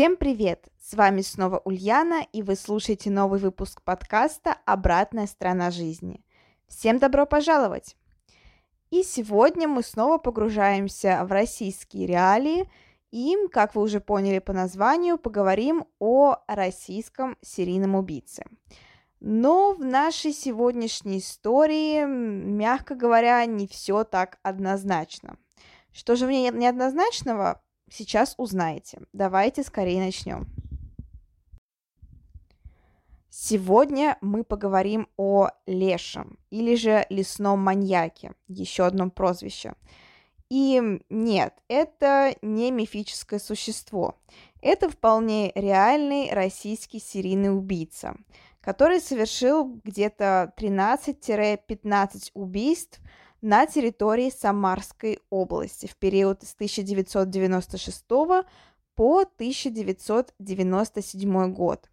Всем привет! С вами снова Ульяна, и вы слушаете новый выпуск подкаста «Обратная сторона жизни». Всем добро пожаловать! И сегодня мы снова погружаемся в российские реалии и, как вы уже поняли по названию, поговорим о российском серийном убийце. Но в нашей сегодняшней истории, мягко говоря, не все так однозначно. Что же в ней неоднозначного? Сейчас узнаете. Давайте скорее начнем. Сегодня мы поговорим о лешем или же лесном маньяке, еще одном прозвище. И нет, это не мифическое существо. Это вполне реальный российский серийный убийца, который совершил где-то 13-15 убийств на территории Самарской области в период с 1996 по 1997 год.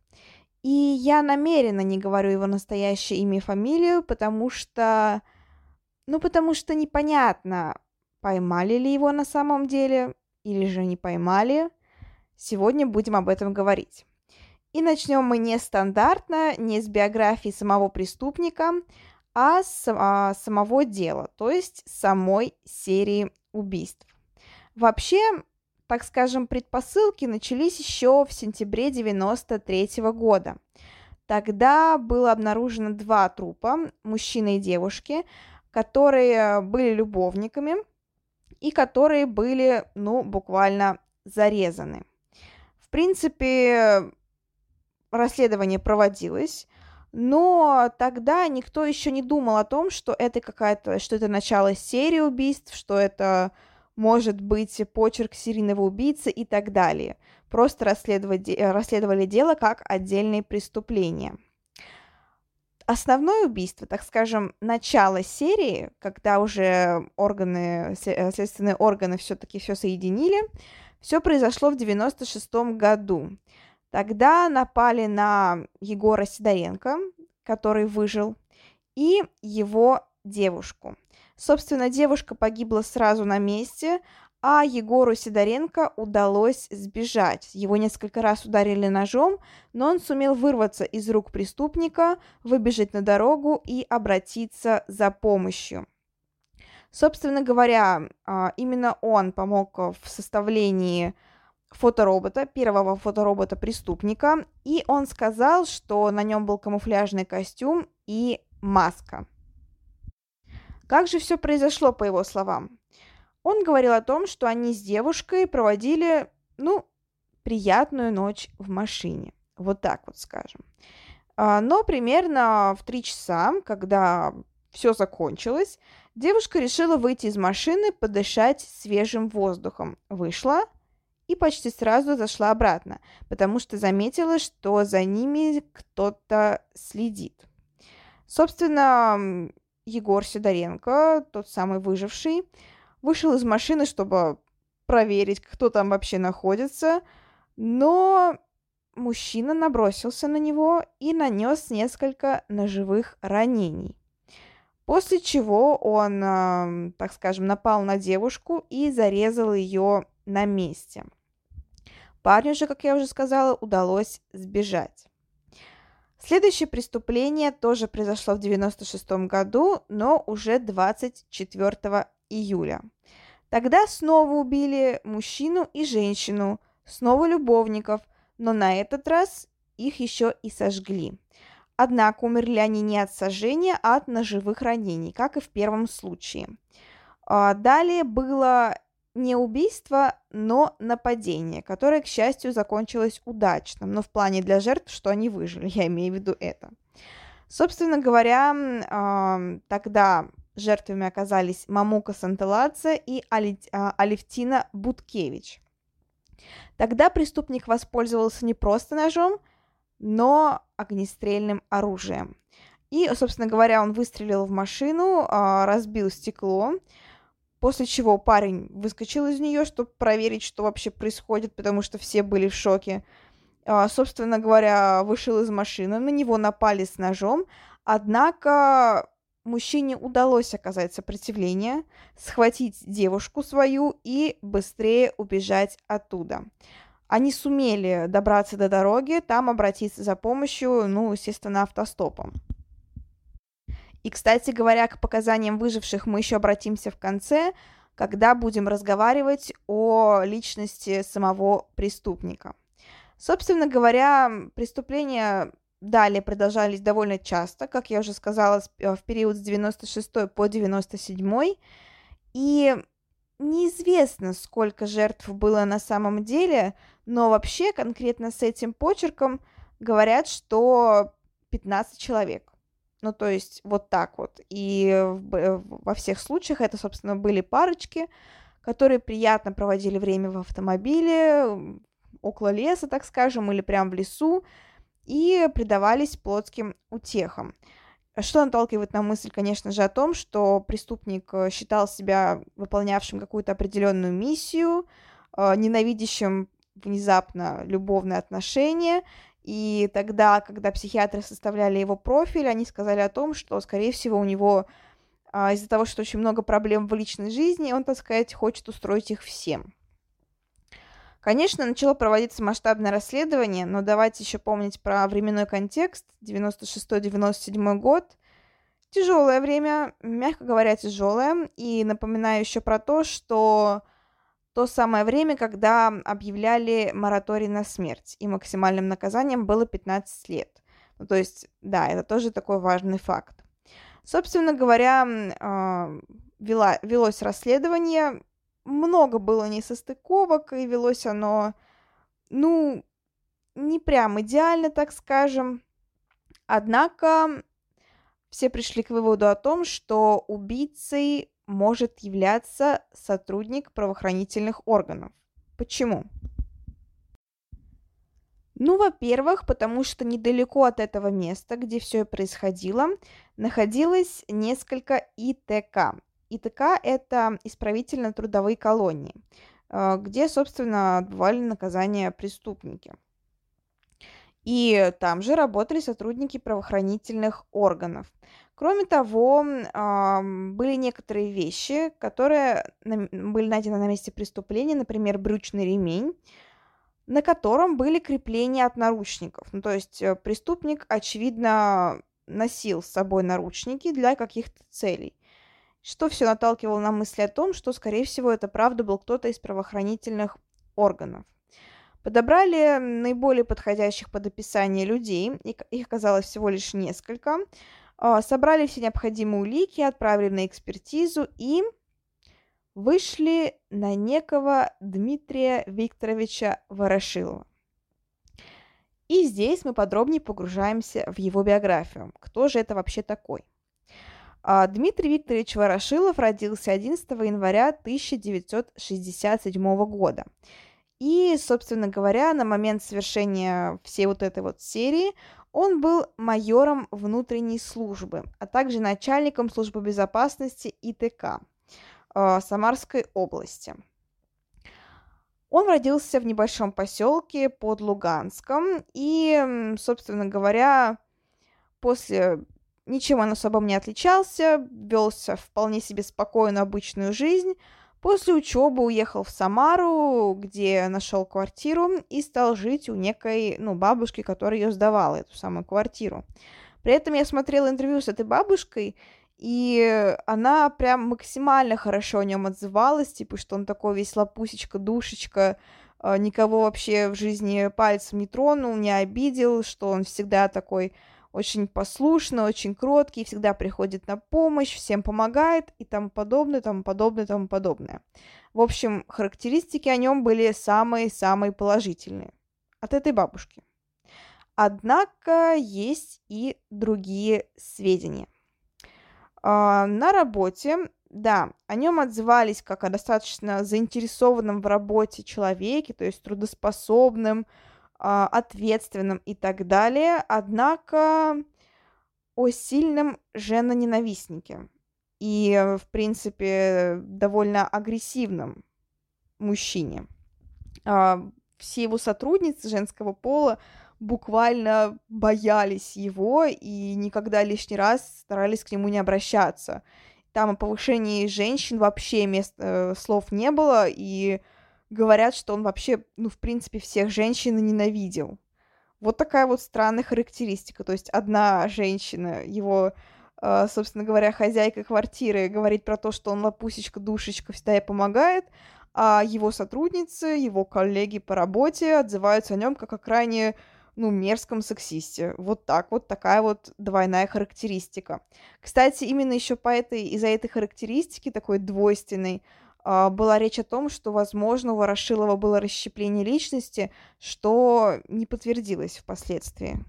И я намеренно не говорю его настоящее имя и фамилию, потому что... Ну, потому что непонятно, поймали ли его на самом деле или же не поймали. Сегодня будем об этом говорить. И начнем мы не стандартно, не с биографии самого преступника, а с а, самого дела, то есть самой серии убийств. Вообще, так скажем, предпосылки начались еще в сентябре 93 года. Тогда было обнаружено два трупа, мужчины и девушки, которые были любовниками и которые были, ну, буквально зарезаны. В принципе, расследование проводилось, но тогда никто еще не думал о том, что это какая-то, что это начало серии убийств, что это может быть почерк серийного убийцы и так далее. Просто расследовали, расследовали дело как отдельные преступления. Основное убийство, так скажем, начало серии, когда уже органы, следственные органы все-таки все соединили, все произошло в 96 году. Тогда напали на Егора Сидоренко, который выжил, и его девушку. Собственно, девушка погибла сразу на месте, а Егору Сидоренко удалось сбежать. Его несколько раз ударили ножом, но он сумел вырваться из рук преступника, выбежать на дорогу и обратиться за помощью. Собственно говоря, а, именно он помог в составлении фоторобота, первого фоторобота преступника, и он сказал, что на нем был камуфляжный костюм и маска. Как же все произошло, по его словам? Он говорил о том, что они с девушкой проводили, ну, приятную ночь в машине. Вот так вот скажем. А, но примерно в три часа, когда все закончилось, девушка решила выйти из машины, подышать свежим воздухом. Вышла, и почти сразу зашла обратно, потому что заметила, что за ними кто-то следит. Собственно, Егор Сидоренко, тот самый выживший, вышел из машины, чтобы проверить, кто там вообще находится, но мужчина набросился на него и нанес несколько ножевых ранений. После чего он, так скажем, напал на девушку и зарезал ее на месте. Парню же, как я уже сказала, удалось сбежать. Следующее преступление тоже произошло в 96 году, но уже 24 июля. Тогда снова убили мужчину и женщину, снова любовников, но на этот раз их еще и сожгли. Однако умерли они не от сожжения, а от ножевых ранений, как и в первом случае. А, далее было не убийство, но нападение, которое, к счастью, закончилось удачным, но в плане для жертв, что они выжили, я имею в виду это. Собственно говоря, тогда жертвами оказались Мамука Сантеладзе и а, Алевтина Буткевич. Тогда преступник воспользовался не просто ножом, но огнестрельным оружием. И, собственно говоря, он выстрелил в машину, а, разбил стекло, после чего парень выскочил из нее, чтобы проверить, что вообще происходит, потому что все были в шоке. А, собственно говоря, вышел из машины, на него напали с ножом, однако мужчине удалось оказать сопротивление, схватить девушку свою и быстрее убежать оттуда. Они сумели добраться до дороги, там обратиться за помощью, ну, естественно, автостопом. И, кстати говоря, к показаниям выживших мы еще обратимся в конце, когда будем разговаривать о личности самого преступника. Собственно говоря, преступления далее продолжались довольно часто, как я уже сказала, э, в период с 96 по 97. И неизвестно, сколько жертв было на самом деле, но вообще конкретно с этим почерком говорят, что 15 человек. Ну, то есть вот так вот. И во всех случаях это, собственно, были парочки, которые приятно проводили время в автомобиле, около леса, так скажем, или прямо в лесу, и предавались плотским утехам. Что наталкивает на мысль, конечно же, о том, что преступник э, считал себя выполнявшим какую-то определенную миссию, э, ненавидящим внезапно любовные отношения, и тогда, когда психиатры составляли его профиль, они сказали о том, что, скорее всего, у него а, из-за того, что очень много проблем в личной жизни, он, так сказать, хочет устроить их всем. Конечно, начало проводиться масштабное расследование, но давайте еще помнить про временной контекст. 96-97 год. Тяжелое время, мягко говоря, тяжелое. И напоминаю еще про то, что то самое время, когда объявляли мораторий на смерть, и максимальным наказанием было 15 лет. Ну, то есть, да, это тоже такой важный факт. Собственно говоря, э, вела, велось расследование, много было несостыковок, и велось оно, ну, не прям идеально, так скажем. Однако все пришли к выводу о том, что убийцей может являться сотрудник правоохранительных органов. Почему? Ну, во-первых, потому что недалеко от этого места, где все происходило, находилось несколько ИТК. ИТК – это исправительно-трудовые колонии, э, где, собственно, отбывали наказание преступники. И там же работали сотрудники правоохранительных органов. Кроме того, были некоторые вещи, которые были найдены на месте преступления, например, брючный ремень, на котором были крепления от наручников. Ну, то есть э, преступник, очевидно, носил с собой наручники для каких-то целей. Что все наталкивало на мысли о том, что, скорее всего, это правда был кто-то из правоохранительных органов. Подобрали наиболее подходящих под описание людей, их оказалось всего лишь несколько. А, собрали все необходимые улики, отправили на экспертизу и вышли на некого Дмитрия Викторовича Ворошилова. И здесь мы подробнее погружаемся в его биографию. Кто же это вообще такой? А, Дмитрий Викторович Ворошилов родился 11 января 1967 года. И, собственно говоря, на момент совершения всей вот этой вот серии он был майором внутренней службы, а также начальником службы безопасности ИТК э, Самарской области. Он родился в небольшом поселке под Луганском и, собственно говоря, после ничем он особо не отличался, велся вполне себе спокойную обычную жизнь, После учебы уехал в Самару, где нашел квартиру и стал жить у некой, ну, бабушки, которая ее сдавала, эту самую квартиру. При этом я смотрела интервью с этой бабушкой, и она прям максимально хорошо о нем отзывалась, типа, что он такой весь лапусечка, душечка, а, никого вообще в жизни пальцем не тронул, не обидел, что он всегда такой очень послушный, очень кроткий, всегда приходит на помощь, всем помогает и тому подобное, тому подобное, тому подобное. В общем, характеристики о нем были самые-самые положительные от этой бабушки. Однако есть и другие сведения. А, на работе да, о нем отзывались как о достаточно заинтересованном в работе человеке, то есть трудоспособным, ответственным и так далее, однако о сильном женоненавистнике и, в принципе, довольно агрессивном мужчине. А, все его сотрудницы женского пола буквально боялись его и никогда лишний раз старались к нему не обращаться. Там о повышении женщин вообще мест, э, слов не было, и говорят, что он вообще, ну, в принципе, всех женщин ненавидел. Вот такая вот странная характеристика. То есть одна женщина, его, э, собственно говоря, хозяйка квартиры, говорит про то, что он лапусечка, душечка, всегда ей помогает, а его сотрудницы, его коллеги по работе отзываются о нем как о крайне ну, мерзком сексисте. Вот так вот, такая вот двойная характеристика. Кстати, именно еще по этой, из-за этой характеристики, такой двойственной, а, была речь о том, что, возможно, у Ворошилова было расщепление личности, что не подтвердилось впоследствии.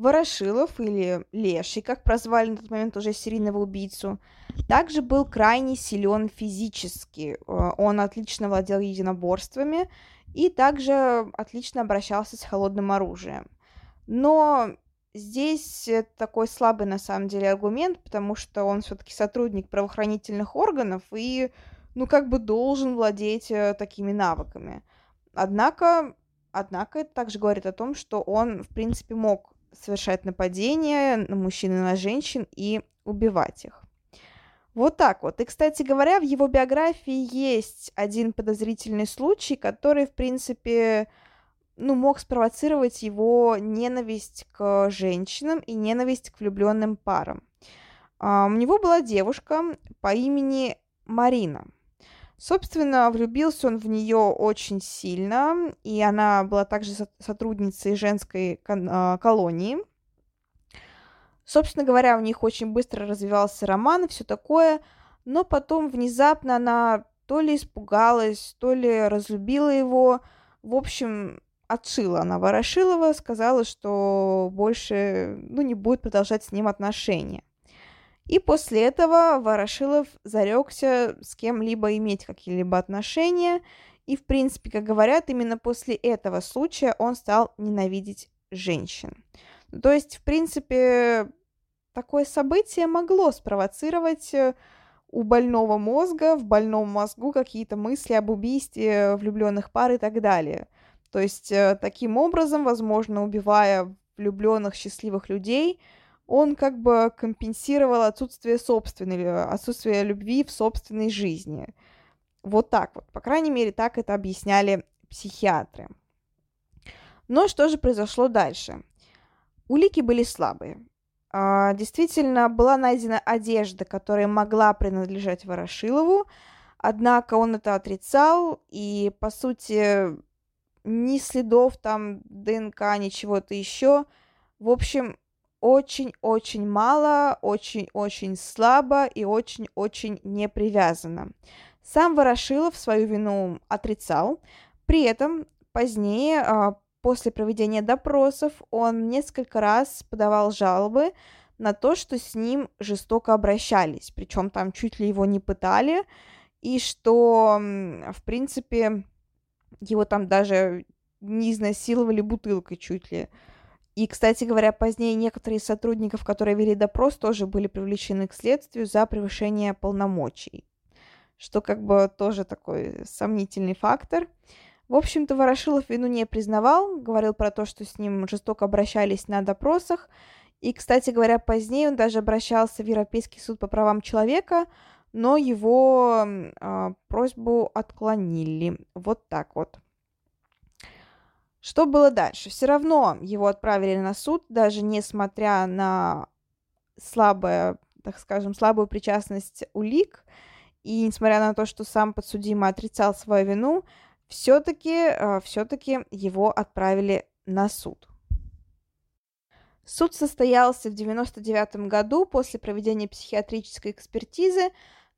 Ворошилов, или Леший, как прозвали на тот момент уже серийного убийцу, также был крайне силен физически. А, он отлично владел единоборствами и также отлично обращался с холодным оружием. Но здесь такой слабый на самом деле аргумент, потому что он все-таки сотрудник правоохранительных органов и, ну, как бы должен владеть э, такими навыками. Однако, однако это также говорит о том, что он, в принципе, мог совершать нападения на мужчин и на женщин и убивать их. Вот так вот. И, кстати говоря, в его биографии есть один подозрительный случай, который, в принципе, ну, мог спровоцировать его ненависть к женщинам и ненависть к влюбленным парам. Uh, у него была девушка по имени Марина. Собственно, влюбился он в нее очень сильно, и она была также сотрудницей женской кон- колонии. Собственно говоря, у них очень быстро развивался роман и все такое, но потом внезапно она то ли испугалась, то ли разлюбила его. В общем, отшила она Ворошилова, сказала, что больше ну, не будет продолжать с ним отношения. И после этого Ворошилов зарекся с кем-либо иметь какие-либо отношения. И, в принципе, как говорят, именно после этого случая он стал ненавидеть женщин. То есть, в принципе, такое событие могло спровоцировать э, у больного мозга, в больном мозгу какие-то мысли об убийстве влюбленных пар и так далее. То есть э, таким образом, возможно, убивая влюбленных счастливых людей, он как бы компенсировал отсутствие собственной, э, отсутствие любви в собственной жизни. Вот так вот. По крайней мере, так это объясняли психиатры. Но что же произошло дальше? Улики были слабые. А, действительно, была найдена одежда, которая могла принадлежать Ворошилову, однако он это отрицал, и, по сути, ни следов там ДНК, ничего-то еще. В общем, очень-очень мало, очень-очень слабо и очень-очень не привязано. Сам Ворошилов свою вину отрицал, при этом позднее а, После проведения допросов он несколько раз подавал жалобы на то, что с ним жестоко обращались, причем там чуть ли его не пытали, и что, в принципе, его там даже не изнасиловали бутылкой чуть ли. И, кстати говоря, позднее некоторые из сотрудников, которые вели допрос, тоже были привлечены к следствию за превышение полномочий, что как бы тоже такой сомнительный фактор. В общем-то, Ворошилов вину не признавал, говорил про то, что с ним жестоко обращались на допросах. И, кстати говоря, позднее он даже обращался в Европейский суд по правам человека, но его э, просьбу отклонили. Вот так вот. Что было дальше? Все равно его отправили на суд, даже несмотря на слабое, так скажем, слабую причастность улик, и несмотря на то, что сам подсудимый отрицал свою вину, все-таки э, все-таки его отправили на суд. Суд состоялся в 1999 году после проведения психиатрической экспертизы,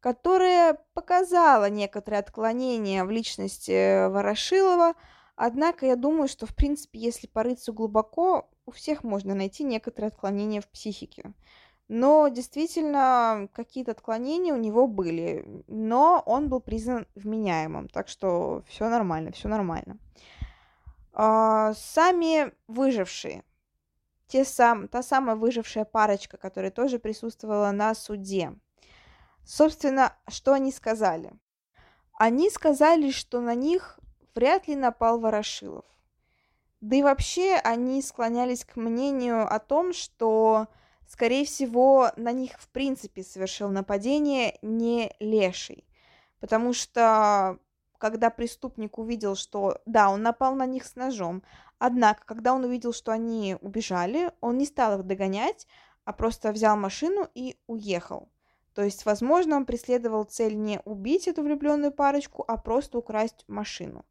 которая показала некоторые отклонения в личности Ворошилова, однако я думаю, что, в принципе, если порыться глубоко, у всех можно найти некоторые отклонения в психике. Но действительно какие-то отклонения у него были, но он был признан вменяемым, так что все нормально, все нормально. А, сами выжившие, те сам, та самая выжившая парочка, которая тоже присутствовала на суде. Собственно, что они сказали? Они сказали, что на них вряд ли напал Ворошилов. Да и вообще они склонялись к мнению о том, что, скорее всего, на них в принципе совершил нападение не Леший. Потому что когда преступник увидел, что да, он напал на них с ножом, однако, когда он увидел, что они убежали, он не стал их догонять, а просто взял машину и уехал. То есть, возможно, он преследовал цель не убить эту влюбленную парочку, а просто украсть машину.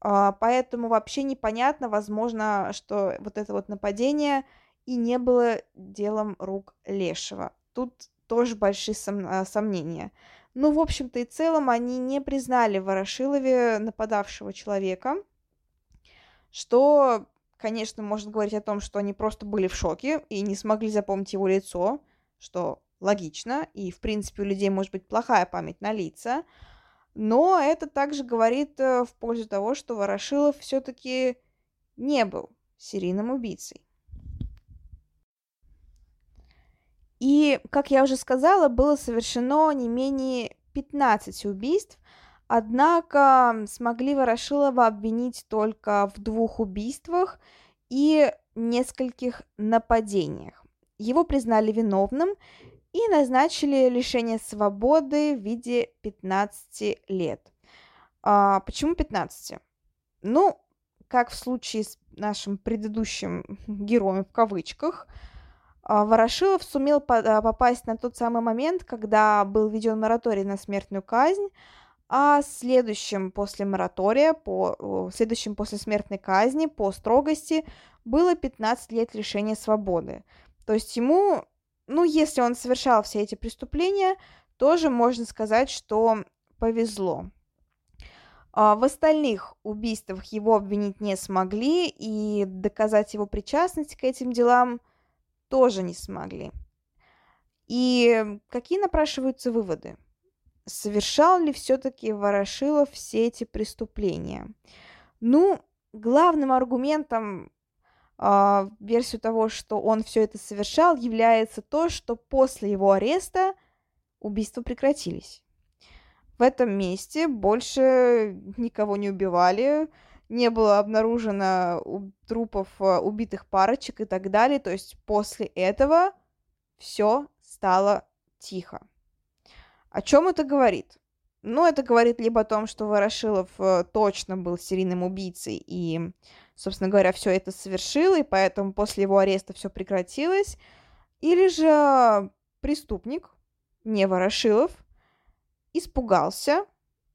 А, поэтому вообще непонятно, возможно, что вот это вот нападение и не было делом рук Лешего. Тут тоже большие сом- а, сомнения. Ну, в общем-то и целом, они не признали Ворошилове нападавшего человека, что, конечно, может говорить о том, что они просто были в шоке и не смогли запомнить его лицо, что логично, и, в принципе, у людей может быть плохая память на лица, но это также говорит э, в пользу того, что Ворошилов все-таки не был серийным убийцей. И, как я уже сказала, было совершено не менее 15 убийств, однако смогли Ворошилова обвинить только в двух убийствах и нескольких нападениях. Его признали виновным и назначили лишение свободы в виде 15 лет. А, почему 15? Ну, как в случае с нашим предыдущим героем в кавычках – а, Ворошилов сумел а, попасть на тот самый момент, когда был введен мораторий на смертную казнь, а следующим после моратория, по, следующим после смертной казни, по строгости, было 15 лет лишения свободы. То есть ему, ну, если он совершал все эти преступления, тоже можно сказать, что повезло. А, в остальных убийствах его обвинить не смогли, и доказать его причастность к этим делам – тоже не смогли. И какие напрашиваются выводы? Совершал ли все-таки Ворошилов все эти преступления? Ну, главным аргументом э, версию того, что он все это совершал, является то, что после его ареста убийства прекратились. В этом месте больше никого не убивали, не было обнаружено трупов э, убитых парочек и так далее. То есть после этого все стало тихо. О чем это говорит? Ну, это говорит либо о том, что Ворошилов э, точно был серийным убийцей и, собственно говоря, все это совершил, и поэтому после его ареста все прекратилось, или же преступник, не Ворошилов, испугался,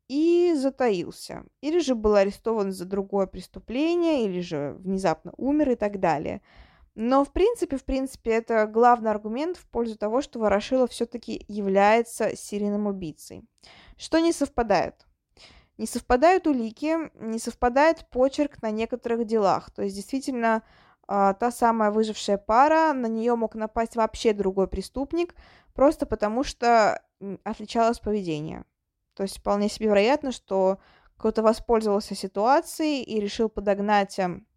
и затаился. Или же был арестован за другое преступление, или же внезапно умер и так далее. Но, в принципе, в принципе, это главный аргумент в пользу того, что Ворошилов все-таки является серийным убийцей. Что не совпадает? Не совпадают улики, не совпадает почерк на некоторых делах. То есть, действительно, а, та самая выжившая пара, на нее мог напасть вообще другой преступник, просто потому что отличалось поведение. То есть вполне себе вероятно, что кто-то воспользовался ситуацией и решил подогнать эм,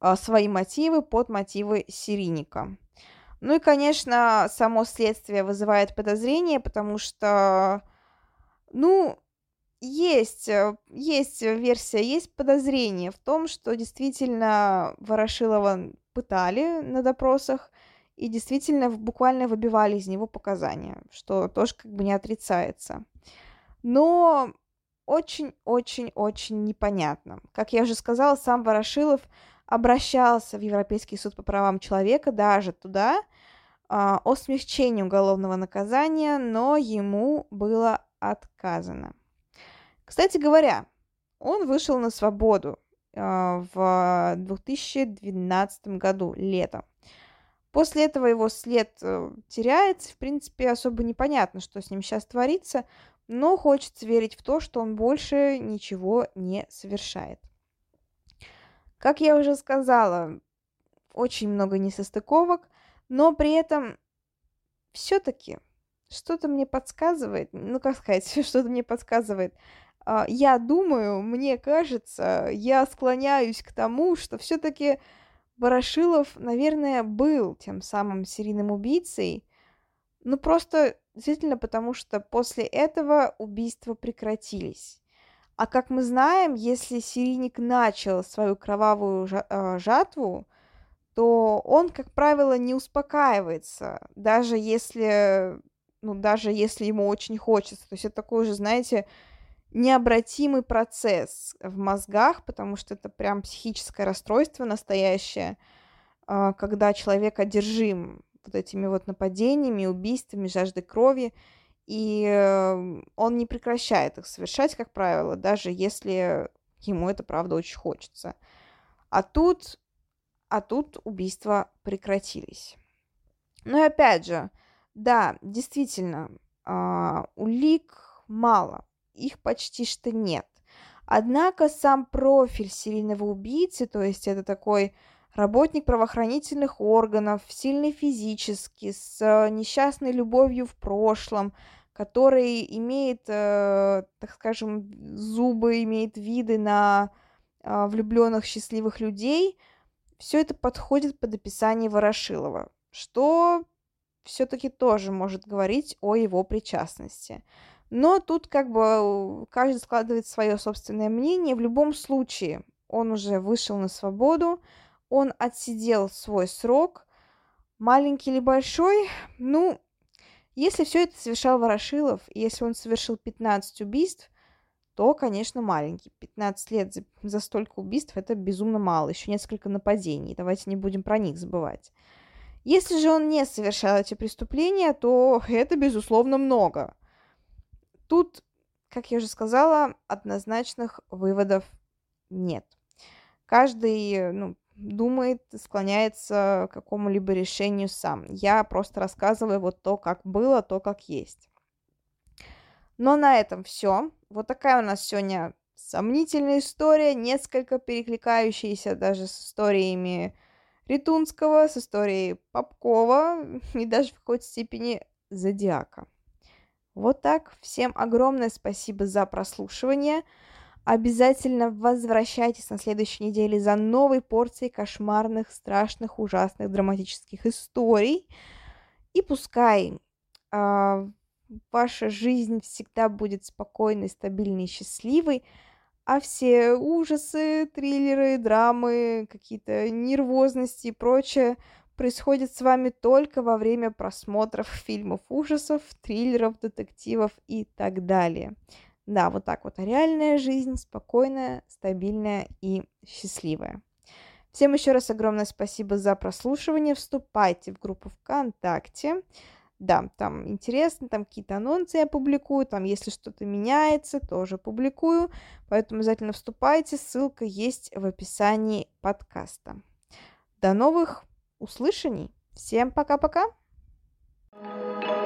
а, свои мотивы под мотивы серийника. Ну и, конечно, само следствие вызывает подозрения, потому что, ну, есть, э, есть версия, есть подозрение в том, что действительно Ворошилова пытали на допросах и действительно буквально выбивали из него показания, что тоже как бы не отрицается но очень-очень-очень непонятно. Как я уже сказала, сам Ворошилов обращался в Европейский суд по правам человека, даже туда, а, о смягчении уголовного наказания, но ему было отказано. Кстати говоря, он вышел на свободу а, в 2012 году, летом. После этого его след э, теряется, в принципе, особо непонятно, что с ним сейчас творится, но хочется верить в то, что он больше ничего не совершает. Как я уже сказала, очень много несостыковок, но при этом все-таки что-то мне подсказывает, ну как сказать, что-то мне подсказывает. А, я думаю, мне кажется, я склоняюсь к тому, что все-таки Ворошилов, наверное, был тем самым серийным убийцей, ну просто действительно потому, что после этого убийства прекратились. А как мы знаем, если серийник начал свою кровавую а, жатву, то он, как правило, не успокаивается, даже если, ну, даже если ему очень хочется. То есть это такой же, знаете, необратимый процесс в мозгах, потому что это прям психическое расстройство настоящее, а, когда человек одержим вот этими вот нападениями, убийствами, жаждой крови, и э, он не прекращает их совершать, как правило, даже если ему это правда очень хочется. А тут, а тут убийства прекратились. Ну и опять же, да, действительно, э, улик мало, их почти что нет. Однако сам профиль серийного убийцы, то есть это такой работник правоохранительных органов, сильный физически, с э, несчастной любовью в прошлом, который имеет, э, так скажем, зубы, имеет виды на э, влюбленных счастливых людей, все это подходит под описание Ворошилова, что все-таки тоже может говорить о его причастности. Но тут как бы каждый складывает свое собственное мнение. В любом случае, он уже вышел на свободу, он отсидел свой срок, маленький или большой, ну, если все это совершал Ворошилов, если он совершил 15 убийств, то, конечно, маленький. 15 лет за, за столько убийств – это безумно мало. Еще несколько нападений. Давайте не будем про них забывать. Если же он не совершал эти преступления, то это, безусловно, много. Тут, как я уже сказала, однозначных выводов нет. Каждый ну, думает, склоняется к какому-либо решению сам. Я просто рассказываю вот то, как было, то, как есть. Но на этом все. Вот такая у нас сегодня сомнительная история, несколько перекликающаяся даже с историями Ритунского, с историей Попкова и даже в какой-то степени Зодиака. Вот так. Всем огромное спасибо за прослушивание. Обязательно возвращайтесь на следующей неделе за новой порцией кошмарных, страшных, ужасных, драматических историй. И пускай э, ваша жизнь всегда будет спокойной, стабильной, счастливой, а все ужасы, триллеры, драмы, какие-то нервозности и прочее происходят с вами только во время просмотров фильмов ужасов, триллеров, детективов и так далее. Да, вот так вот. А реальная жизнь спокойная, стабильная и счастливая. Всем еще раз огромное спасибо за прослушивание. Вступайте в группу ВКонтакте. Да, там интересно, там какие-то анонсы я публикую, там если что-то меняется, тоже публикую. Поэтому обязательно вступайте, ссылка есть в описании подкаста. До новых услышаний. Всем пока-пока. thank you